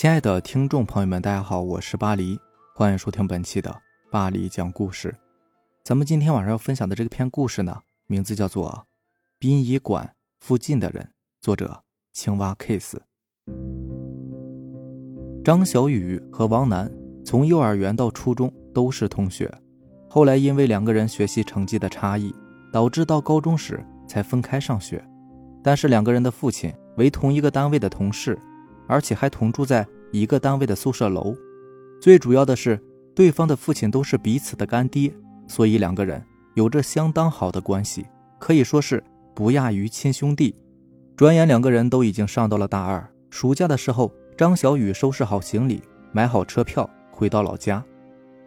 亲爱的听众朋友们，大家好，我是巴黎，欢迎收听本期的巴黎讲故事。咱们今天晚上要分享的这个篇故事呢，名字叫做《殡仪馆附近的人》，作者青蛙 Kiss。张小雨和王楠从幼儿园到初中都是同学，后来因为两个人学习成绩的差异，导致到高中时才分开上学。但是两个人的父亲为同一个单位的同事。而且还同住在一个单位的宿舍楼，最主要的是，对方的父亲都是彼此的干爹，所以两个人有着相当好的关系，可以说是不亚于亲兄弟。转眼两个人都已经上到了大二，暑假的时候，张小雨收拾好行李，买好车票，回到老家。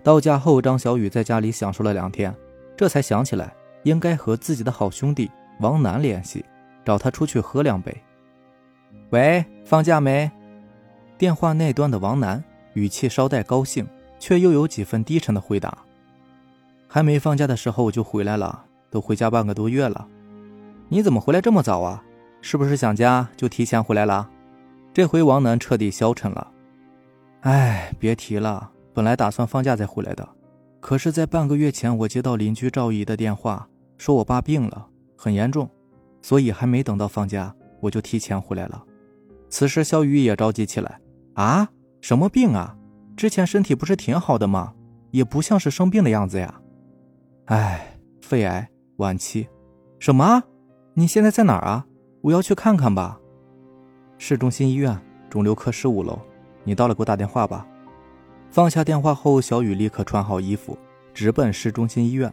到家后，张小雨在家里享受了两天，这才想起来应该和自己的好兄弟王楠联系，找他出去喝两杯。喂，放假没？电话那端的王楠语气稍带高兴，却又有几分低沉的回答：“还没放假的时候我就回来了，都回家半个多月了。你怎么回来这么早啊？是不是想家就提前回来了？”这回王楠彻底消沉了。哎，别提了，本来打算放假再回来的，可是，在半个月前我接到邻居赵姨的电话，说我爸病了，很严重，所以还没等到放假，我就提前回来了。此时，小雨也着急起来：“啊，什么病啊？之前身体不是挺好的吗？也不像是生病的样子呀。”“哎，肺癌晚期。”“什么？你现在在哪儿啊？我要去看看吧。”“市中心医院肿瘤科十五楼，你到了给我打电话吧。”放下电话后，小雨立刻穿好衣服，直奔市中心医院。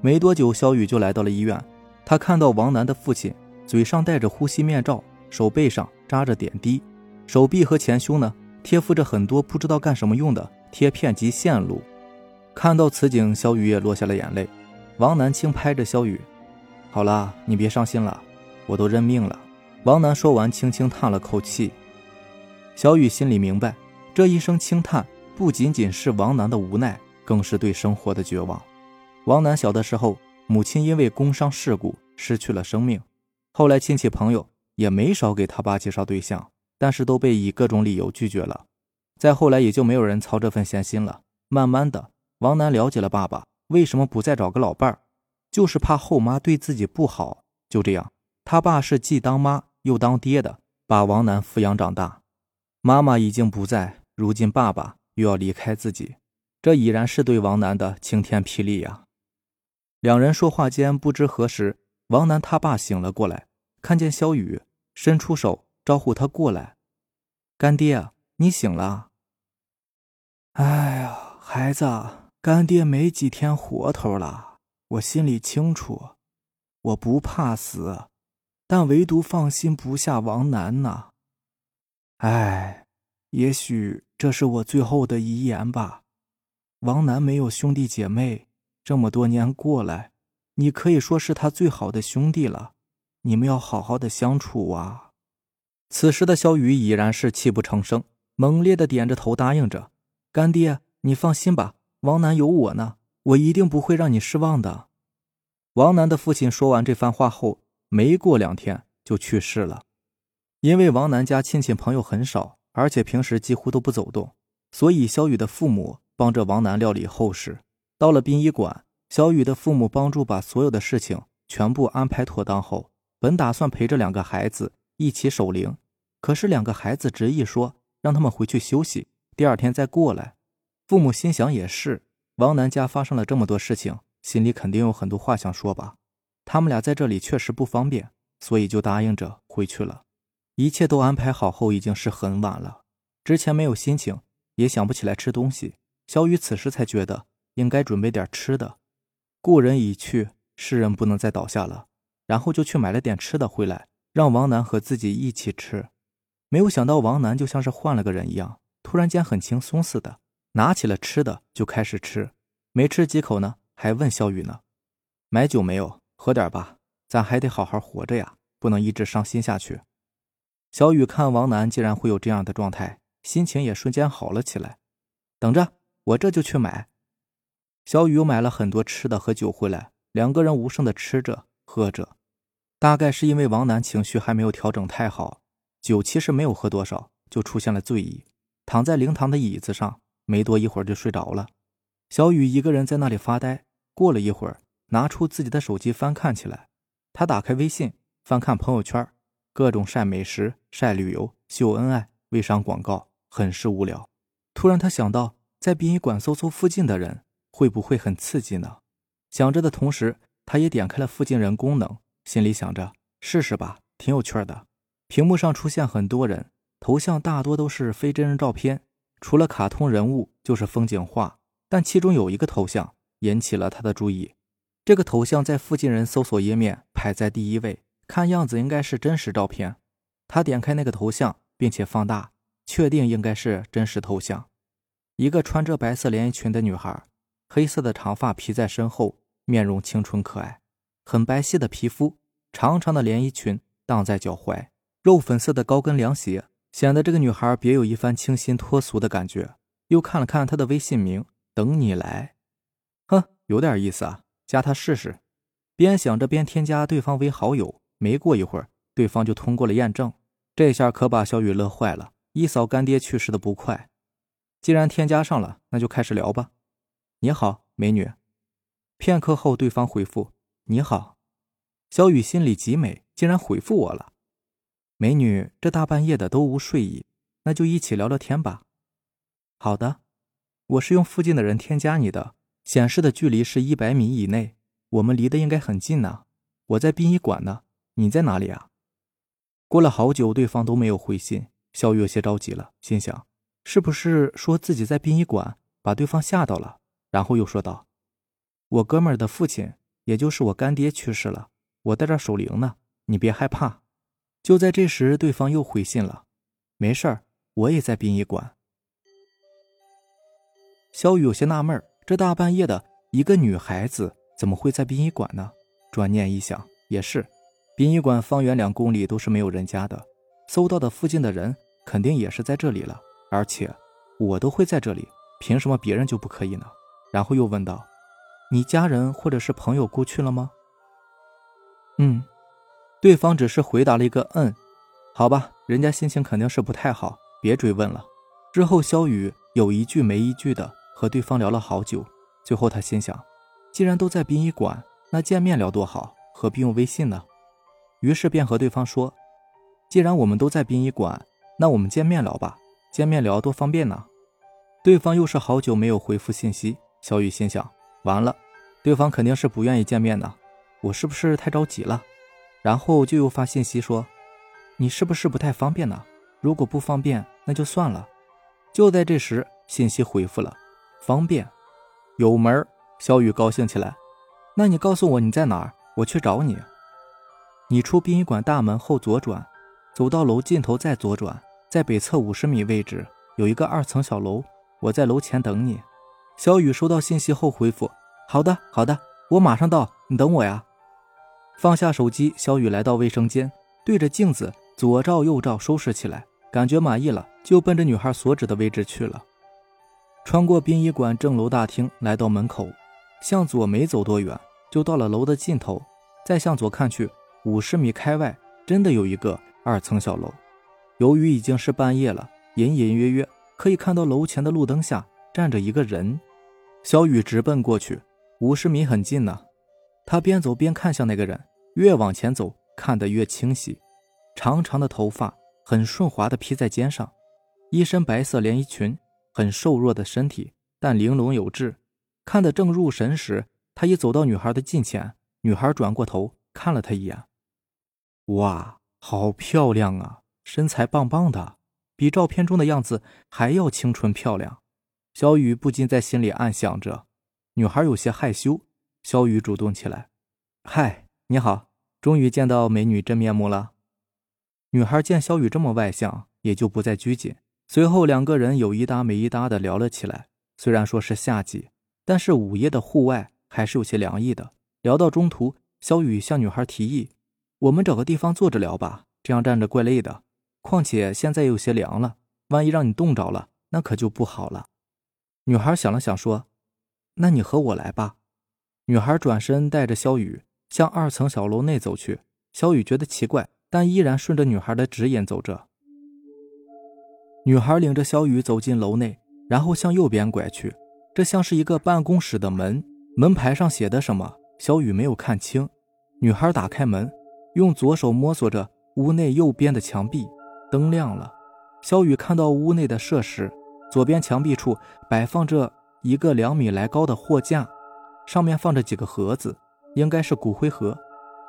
没多久，小雨就来到了医院。他看到王楠的父亲，嘴上戴着呼吸面罩，手背上。扎着点滴，手臂和前胸呢贴附着很多不知道干什么用的贴片及线路。看到此景，小雨也落下了眼泪。王楠轻拍着小雨：“好了，你别伤心了，我都认命了。”王楠说完，轻轻叹了口气。小雨心里明白，这一声轻叹不仅仅是王楠的无奈，更是对生活的绝望。王楠小的时候，母亲因为工伤事故失去了生命，后来亲戚朋友。也没少给他爸介绍对象，但是都被以各种理由拒绝了。再后来，也就没有人操这份闲心了。慢慢的，王楠了解了爸爸为什么不再找个老伴儿，就是怕后妈对自己不好。就这样，他爸是既当妈又当爹的，把王楠抚养长大。妈妈已经不在，如今爸爸又要离开自己，这已然是对王楠的晴天霹雳呀！两人说话间，不知何时，王楠他爸醒了过来，看见肖雨。伸出手招呼他过来，干爹，你醒了。哎呀，孩子，干爹没几天活头了。我心里清楚，我不怕死，但唯独放心不下王楠呐。哎，也许这是我最后的遗言吧。王楠没有兄弟姐妹，这么多年过来，你可以说是他最好的兄弟了。你们要好好的相处啊！此时的小雨已然是泣不成声，猛烈的点着头答应着：“干爹，你放心吧，王楠有我呢，我一定不会让你失望的。”王楠的父亲说完这番话后，没过两天就去世了。因为王楠家亲戚朋友很少，而且平时几乎都不走动，所以小雨的父母帮着王楠料理后事。到了殡仪馆，小雨的父母帮助把所有的事情全部安排妥当后。本打算陪着两个孩子一起守灵，可是两个孩子执意说让他们回去休息，第二天再过来。父母心想也是，王楠家发生了这么多事情，心里肯定有很多话想说吧。他们俩在这里确实不方便，所以就答应着回去了。一切都安排好后，已经是很晚了。之前没有心情，也想不起来吃东西。小雨此时才觉得应该准备点吃的。故人已去，世人不能再倒下了。然后就去买了点吃的回来，让王楠和自己一起吃。没有想到王楠就像是换了个人一样，突然间很轻松似的，拿起了吃的就开始吃。没吃几口呢，还问小雨呢：“买酒没有？喝点吧，咱还得好好活着呀，不能一直伤心下去。”小雨看王楠竟然会有这样的状态，心情也瞬间好了起来。等着，我这就去买。小雨又买了很多吃的和酒回来，两个人无声的吃着喝着。大概是因为王楠情绪还没有调整太好，酒其实没有喝多少，就出现了醉意，躺在灵堂的椅子上，没多一会儿就睡着了。小雨一个人在那里发呆。过了一会儿，拿出自己的手机翻看起来。他打开微信，翻看朋友圈，各种晒美食、晒旅游、秀恩爱、微商广告，很是无聊。突然，他想到在殡仪馆搜搜附近的人，会不会很刺激呢？想着的同时，他也点开了附近人功能，心里想着试试吧，挺有趣的。屏幕上出现很多人，头像大多都是非真人照片，除了卡通人物就是风景画。但其中有一个头像引起了他的注意，这个头像在附近人搜索页面排在第一位，看样子应该是真实照片。他点开那个头像，并且放大，确定应该是真实头像。一个穿着白色连衣裙的女孩，黑色的长发披在身后。面容清纯可爱，很白皙的皮肤，长长的连衣裙荡在脚踝，肉粉色的高跟凉鞋，显得这个女孩别有一番清新脱俗的感觉。又看了看她的微信名，等你来，哼，有点意思啊，加她试试。边想着边添加对方为好友，没过一会儿，对方就通过了验证。这下可把小雨乐坏了，一扫干爹去世的不快。既然添加上了，那就开始聊吧。你好，美女。片刻后，对方回复：“你好。”小雨心里极美，竟然回复我了。美女，这大半夜的都无睡意，那就一起聊聊天吧。好的，我是用附近的人添加你的，显示的距离是一百米以内，我们离得应该很近呢。我在殡仪馆呢，你在哪里啊？过了好久，对方都没有回信，小雨有些着急了，心想：是不是说自己在殡仪馆，把对方吓到了？然后又说道。我哥们儿的父亲，也就是我干爹去世了，我在这守灵呢，你别害怕。就在这时，对方又回信了：“没事儿，我也在殡仪馆。”小雨有些纳闷这大半夜的一个女孩子怎么会在殡仪馆呢？转念一想，也是，殡仪馆方圆两公里都是没有人家的，搜到的附近的人肯定也是在这里了。而且我都会在这里，凭什么别人就不可以呢？然后又问道。你家人或者是朋友过去了吗？嗯，对方只是回答了一个“嗯”，好吧，人家心情肯定是不太好，别追问了。之后，肖雨有一句没一句的和对方聊了好久，最后他心想，既然都在殡仪馆，那见面聊多好，何必用微信呢？于是便和对方说：“既然我们都在殡仪馆，那我们见面聊吧，见面聊多方便呢。”对方又是好久没有回复信息，小雨心想。完了，对方肯定是不愿意见面的，我是不是太着急了？然后就又发信息说：“你是不是不太方便呢？如果不方便，那就算了。”就在这时，信息回复了：“方便，有门。”小雨高兴起来：“那你告诉我你在哪儿，我去找你。你出殡仪馆大门后左转，走到楼尽头再左转，在北侧五十米位置有一个二层小楼，我在楼前等你。”小雨收到信息后回复：“好的，好的，我马上到，你等我呀。”放下手机，小雨来到卫生间，对着镜子左照右照收拾起来，感觉满意了，就奔着女孩所指的位置去了。穿过殡仪馆正楼大厅，来到门口，向左没走多远，就到了楼的尽头。再向左看去，五十米开外真的有一个二层小楼。由于已经是半夜了，隐隐约约可以看到楼前的路灯下站着一个人。小雨直奔过去，五十米很近呢。他边走边看向那个人，越往前走，看得越清晰。长长的头发很顺滑的披在肩上，一身白色连衣裙，很瘦弱的身体，但玲珑有致。看得正入神时，他已走到女孩的近前。女孩转过头看了他一眼，哇，好漂亮啊，身材棒棒的，比照片中的样子还要清纯漂亮。小雨不禁在心里暗想着，女孩有些害羞。小雨主动起来：“嗨，你好，终于见到美女真面目了。”女孩见小雨这么外向，也就不再拘谨。随后，两个人有一搭没一搭的聊了起来。虽然说是夏季，但是午夜的户外还是有些凉意的。聊到中途，小雨向女孩提议：“我们找个地方坐着聊吧，这样站着怪累的。况且现在有些凉了，万一让你冻着了，那可就不好了。”女孩想了想，说：“那你和我来吧。”女孩转身带着小雨向二层小楼内走去。小雨觉得奇怪，但依然顺着女孩的指引走着。女孩领着小雨走进楼内，然后向右边拐去。这像是一个办公室的门，门牌上写的什么，小雨没有看清。女孩打开门，用左手摸索着屋内右边的墙壁，灯亮了。小雨看到屋内的设施，左边墙壁处摆放着一个两米来高的货架，上面放着几个盒子，应该是骨灰盒。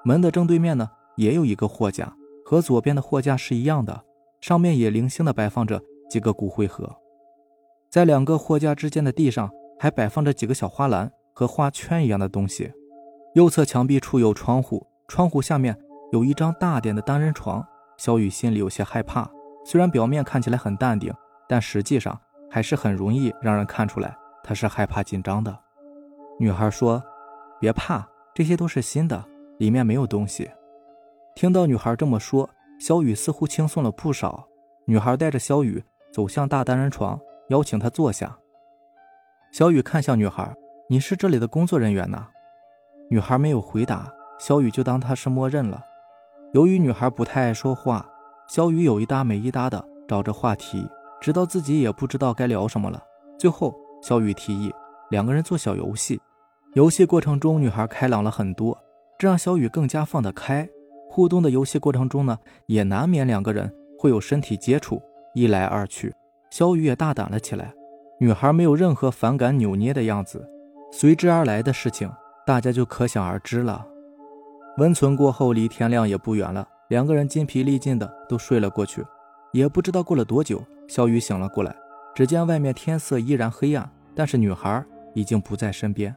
门的正对面呢，也有一个货架，和左边的货架是一样的，上面也零星的摆放着几个骨灰盒。在两个货架之间的地上，还摆放着几个小花篮和花圈一样的东西。右侧墙壁处有窗户，窗户下面有一张大点的单人床。小雨心里有些害怕。虽然表面看起来很淡定，但实际上还是很容易让人看出来他是害怕紧张的。女孩说：“别怕，这些都是新的，里面没有东西。”听到女孩这么说，小雨似乎轻松了不少。女孩带着小雨走向大单人床，邀请她坐下。小雨看向女孩：“你是这里的工作人员呢？”女孩没有回答，小雨就当她是默认了。由于女孩不太爱说话。小雨有一搭没一搭的找着话题，直到自己也不知道该聊什么了。最后，小雨提议两个人做小游戏。游戏过程中，女孩开朗了很多，这让小雨更加放得开。互动的游戏过程中呢，也难免两个人会有身体接触，一来二去，小雨也大胆了起来。女孩没有任何反感、扭捏的样子，随之而来的事情大家就可想而知了。温存过后，离天亮也不远了。两个人筋疲力尽的都睡了过去，也不知道过了多久，小雨醒了过来，只见外面天色依然黑暗，但是女孩已经不在身边。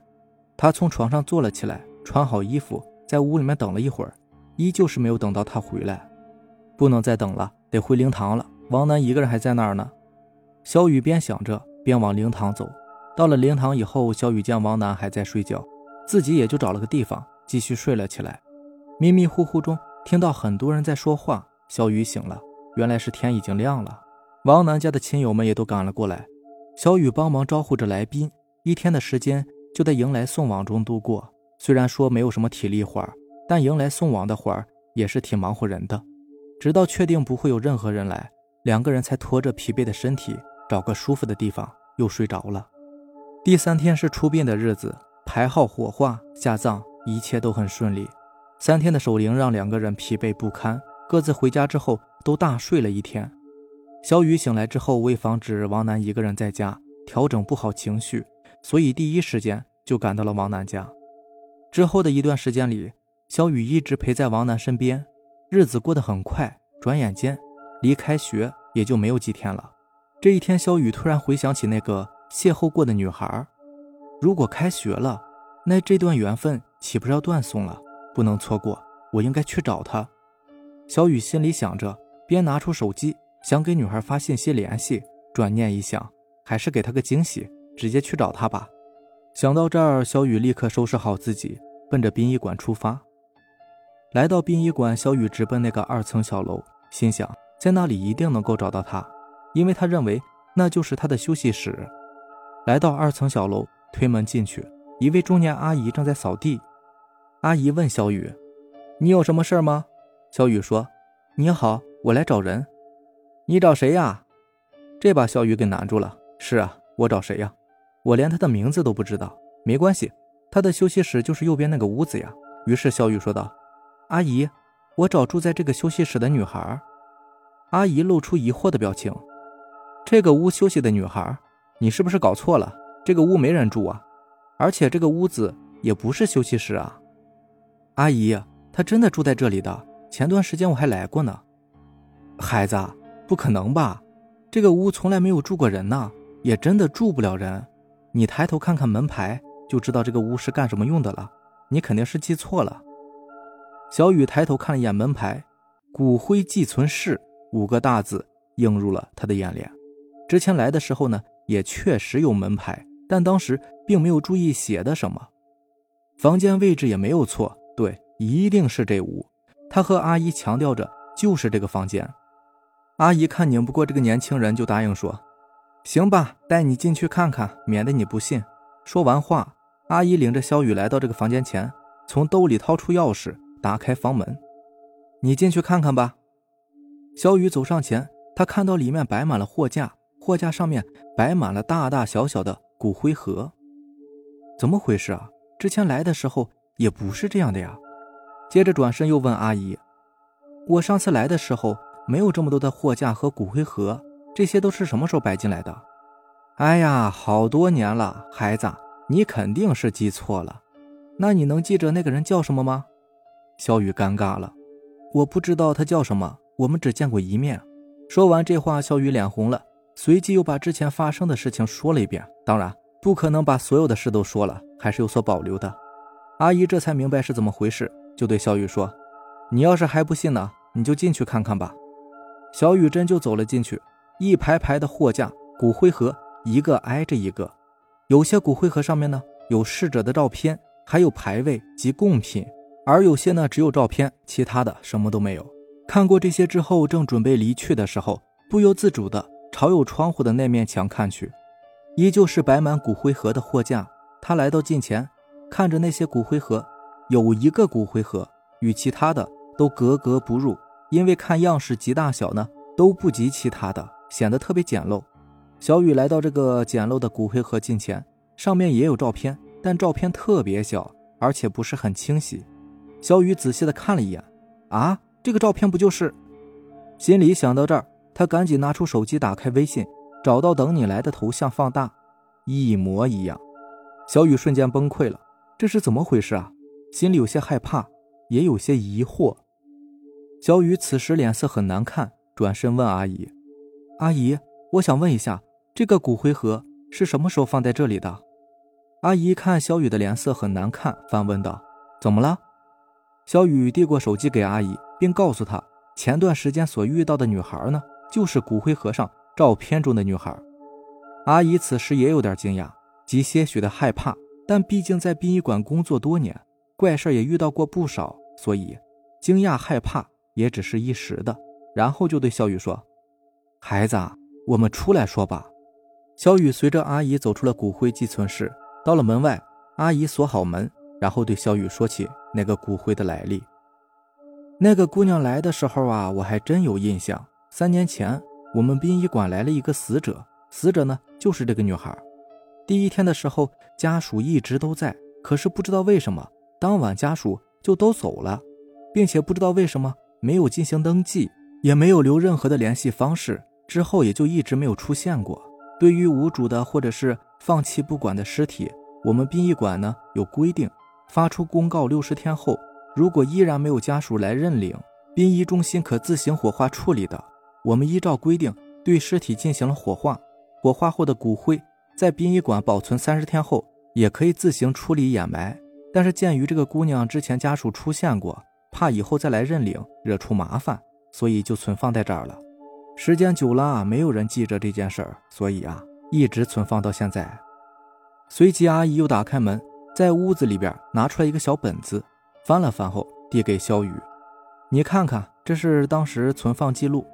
他从床上坐了起来，穿好衣服，在屋里面等了一会儿，依旧是没有等到他回来。不能再等了，得回灵堂了。王楠一个人还在那儿呢。小雨边想着边往灵堂走。到了灵堂以后，小雨见王楠还在睡觉，自己也就找了个地方继续睡了起来。迷迷糊糊中。听到很多人在说话，小雨醒了，原来是天已经亮了。王楠家的亲友们也都赶了过来，小雨帮忙招呼着来宾。一天的时间就在迎来送往中度过。虽然说没有什么体力活儿但迎来送往的活儿也是挺忙活人的。直到确定不会有任何人来，两个人才拖着疲惫的身体，找个舒服的地方又睡着了。第三天是出殡的日子，排号火化、下葬，一切都很顺利。三天的守灵让两个人疲惫不堪，各自回家之后都大睡了一天。小雨醒来之后，为防止王楠一个人在家调整不好情绪，所以第一时间就赶到了王楠家。之后的一段时间里，小雨一直陪在王楠身边，日子过得很快，转眼间离开学也就没有几天了。这一天，小雨突然回想起那个邂逅过的女孩，如果开学了，那这段缘分岂不是要断送了？不能错过，我应该去找她。小雨心里想着，边拿出手机想给女孩发信息联系，转念一想，还是给她个惊喜，直接去找他吧。想到这儿，小雨立刻收拾好自己，奔着殡仪馆出发。来到殡仪馆，小雨直奔那个二层小楼，心想在那里一定能够找到他，因为他认为那就是他的休息室。来到二层小楼，推门进去，一位中年阿姨正在扫地。阿姨问小雨：“你有什么事吗？”小雨说：“你好，我来找人。你找谁呀？”这把小雨给难住了。“是啊，我找谁呀？我连他的名字都不知道。没关系，他的休息室就是右边那个屋子呀。”于是小雨说道：“阿姨，我找住在这个休息室的女孩。”阿姨露出疑惑的表情：“这个屋休息的女孩，你是不是搞错了？这个屋没人住啊，而且这个屋子也不是休息室啊。”阿姨，她真的住在这里的。前段时间我还来过呢。孩子，不可能吧？这个屋从来没有住过人呢，也真的住不了人。你抬头看看门牌，就知道这个屋是干什么用的了。你肯定是记错了。小雨抬头看了一眼门牌，“骨灰寄存室”五个大字映入了他的眼帘。之前来的时候呢，也确实有门牌，但当时并没有注意写的什么。房间位置也没有错。对，一定是这屋。他和阿姨强调着，就是这个房间。阿姨看拧不过这个年轻人，就答应说：“行吧，带你进去看看，免得你不信。”说完话，阿姨领着小雨来到这个房间前，从兜里掏出钥匙，打开房门：“你进去看看吧。”小雨走上前，他看到里面摆满了货架，货架上面摆满了大大小小的骨灰盒。怎么回事啊？之前来的时候也不是这样的呀。接着转身又问阿姨：“我上次来的时候没有这么多的货架和骨灰盒，这些都是什么时候摆进来的？”哎呀，好多年了，孩子，你肯定是记错了。那你能记着那个人叫什么吗？小雨尴尬了，我不知道他叫什么，我们只见过一面。说完这话，小雨脸红了，随即又把之前发生的事情说了一遍。当然，不可能把所有的事都说了，还是有所保留的。阿姨这才明白是怎么回事，就对小雨说：“你要是还不信呢，你就进去看看吧。”小雨真就走了进去，一排排的货架、骨灰盒。一个挨着一个，有些骨灰盒上面呢有逝者的照片，还有牌位及贡品，而有些呢只有照片，其他的什么都没有。看过这些之后，正准备离去的时候，不由自主的朝有窗户的那面墙看去，依旧是摆满骨灰盒的货架。他来到近前，看着那些骨灰盒，有一个骨灰盒与其他的都格格不入，因为看样式及大小呢都不及其他的，显得特别简陋。小雨来到这个简陋的骨灰盒近前，上面也有照片，但照片特别小，而且不是很清晰。小雨仔细的看了一眼，啊，这个照片不就是？心里想到这儿，他赶紧拿出手机，打开微信，找到等你来的头像，放大，一模一样。小雨瞬间崩溃了，这是怎么回事啊？心里有些害怕，也有些疑惑。小雨此时脸色很难看，转身问阿姨：“阿姨，我想问一下。”这个骨灰盒是什么时候放在这里的？阿姨看小雨的脸色很难看，反问道：“怎么了？”小雨递过手机给阿姨，并告诉她，前段时间所遇到的女孩呢，就是骨灰盒上照片中的女孩。阿姨此时也有点惊讶及些许的害怕，但毕竟在殡仪馆工作多年，怪事也遇到过不少，所以惊讶害怕也只是一时的。然后就对小雨说：“孩子，我们出来说吧。”小雨随着阿姨走出了骨灰寄存室，到了门外，阿姨锁好门，然后对小雨说起那个骨灰的来历。那个姑娘来的时候啊，我还真有印象。三年前，我们殡仪馆来了一个死者，死者呢就是这个女孩。第一天的时候，家属一直都在，可是不知道为什么，当晚家属就都走了，并且不知道为什么没有进行登记，也没有留任何的联系方式，之后也就一直没有出现过。对于无主的或者是放弃不管的尸体，我们殡仪馆呢有规定，发出公告六十天后，如果依然没有家属来认领，殡仪中心可自行火化处理的。我们依照规定对尸体进行了火化，火化后的骨灰在殡仪馆保存三十天后，也可以自行处理掩埋。但是鉴于这个姑娘之前家属出现过，怕以后再来认领惹出麻烦，所以就存放在这儿了。时间久了，没有人记着这件事儿，所以啊，一直存放到现在。随即，阿姨又打开门，在屋子里边拿出来一个小本子，翻了翻后递给小雨：“你看看，这是当时存放记录。”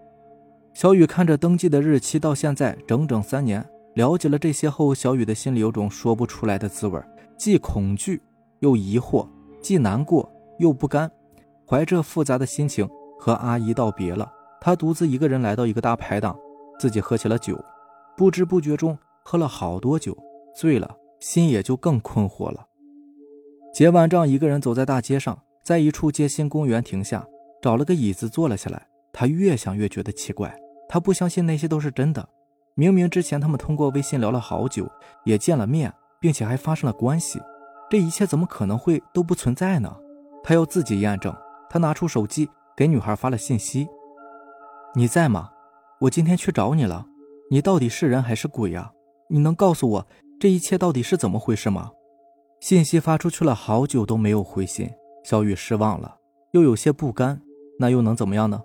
小雨看着登记的日期，到现在整整三年。了解了这些后，小雨的心里有种说不出来的滋味，既恐惧又疑惑，既难过又不甘，怀着复杂的心情和阿姨道别了。他独自一个人来到一个大排档，自己喝起了酒，不知不觉中喝了好多酒，醉了，心也就更困惑了。结完账，一个人走在大街上，在一处街心公园停下，找了个椅子坐了下来。他越想越觉得奇怪，他不相信那些都是真的。明明之前他们通过微信聊了好久，也见了面，并且还发生了关系，这一切怎么可能会都不存在呢？他要自己验证。他拿出手机给女孩发了信息。你在吗？我今天去找你了。你到底是人还是鬼呀？你能告诉我这一切到底是怎么回事吗？信息发出去了好久都没有回信，小雨失望了，又有些不甘。那又能怎么样呢？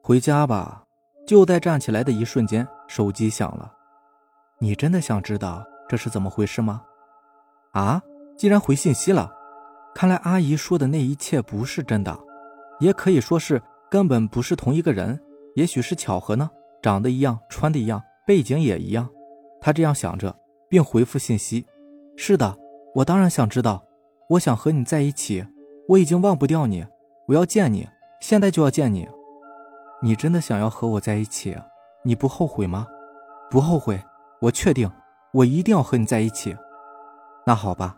回家吧。就在站起来的一瞬间，手机响了。你真的想知道这是怎么回事吗？啊！既然回信息了，看来阿姨说的那一切不是真的，也可以说是。根本不是同一个人，也许是巧合呢。长得一样，穿的一样，背景也一样。他这样想着，并回复信息：“是的，我当然想知道。我想和你在一起，我已经忘不掉你。我要见你，现在就要见你。你真的想要和我在一起？”你不后悔吗？不后悔，我确定，我一定要和你在一起。那好吧，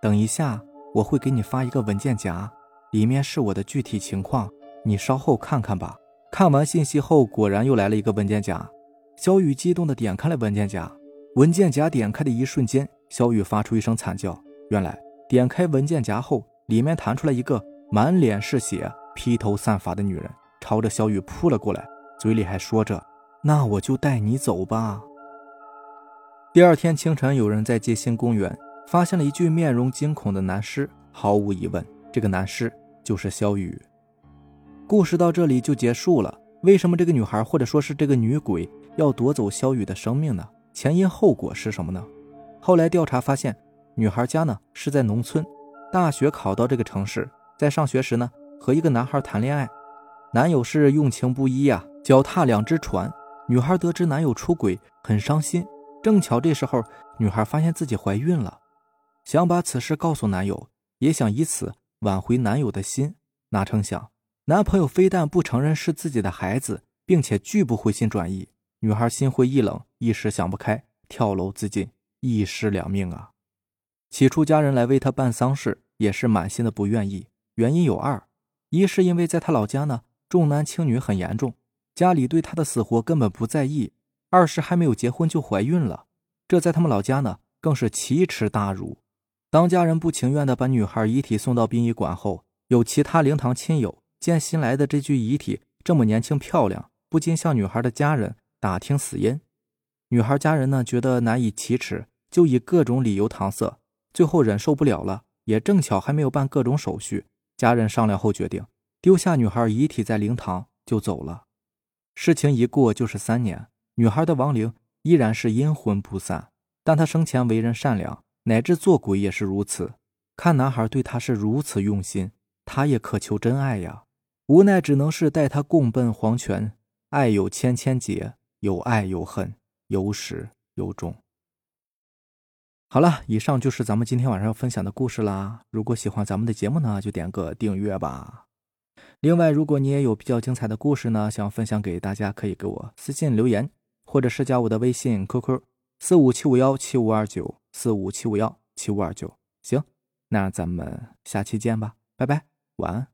等一下我会给你发一个文件夹，里面是我的具体情况，你稍后看看吧。看完信息后，果然又来了一个文件夹。小雨激动地点开了文件夹，文件夹点开的一瞬间，小雨发出一声惨叫。原来，点开文件夹后，里面弹出来一个满脸是血、披头散发的女人，朝着小雨扑了过来，嘴里还说着：“那我就带你走吧。”第二天清晨，有人在街心公园发现了一具面容惊恐的男尸。毫无疑问，这个男尸就是肖雨。故事到这里就结束了。为什么这个女孩或者说是这个女鬼？要夺走肖雨的生命呢？前因后果是什么呢？后来调查发现，女孩家呢是在农村，大学考到这个城市，在上学时呢和一个男孩谈恋爱，男友是用情不一呀，脚踏两只船。女孩得知男友出轨，很伤心。正巧这时候，女孩发现自己怀孕了，想把此事告诉男友，也想以此挽回男友的心。哪成想，男朋友非但不承认是自己的孩子，并且拒不回心转意。女孩心灰意冷，一时想不开，跳楼自尽，一尸两命啊！起初家人来为她办丧事，也是满心的不愿意。原因有二：一是因为在她老家呢，重男轻女很严重，家里对她的死活根本不在意；二是还没有结婚就怀孕了，这在他们老家呢，更是奇耻大辱。当家人不情愿的把女孩遗体送到殡仪馆后，有其他灵堂亲友见新来的这具遗体这么年轻漂亮，不禁向女孩的家人。打听死因，女孩家人呢觉得难以启齿，就以各种理由搪塞，最后忍受不了了，也正巧还没有办各种手续，家人商量后决定丢下女孩遗体在灵堂就走了。事情一过就是三年，女孩的亡灵依然是阴魂不散，但她生前为人善良，乃至做鬼也是如此。看男孩对她是如此用心，她也渴求真爱呀，无奈只能是带他共奔黄泉。爱有千千结。有爱有恨，有始有终。好了，以上就是咱们今天晚上要分享的故事啦。如果喜欢咱们的节目呢，就点个订阅吧。另外，如果你也有比较精彩的故事呢，想分享给大家，可以给我私信留言，或者是加我的微信 QQ 四五七五幺七五二九四五七五幺七五二九。行，那咱们下期见吧，拜拜，晚安。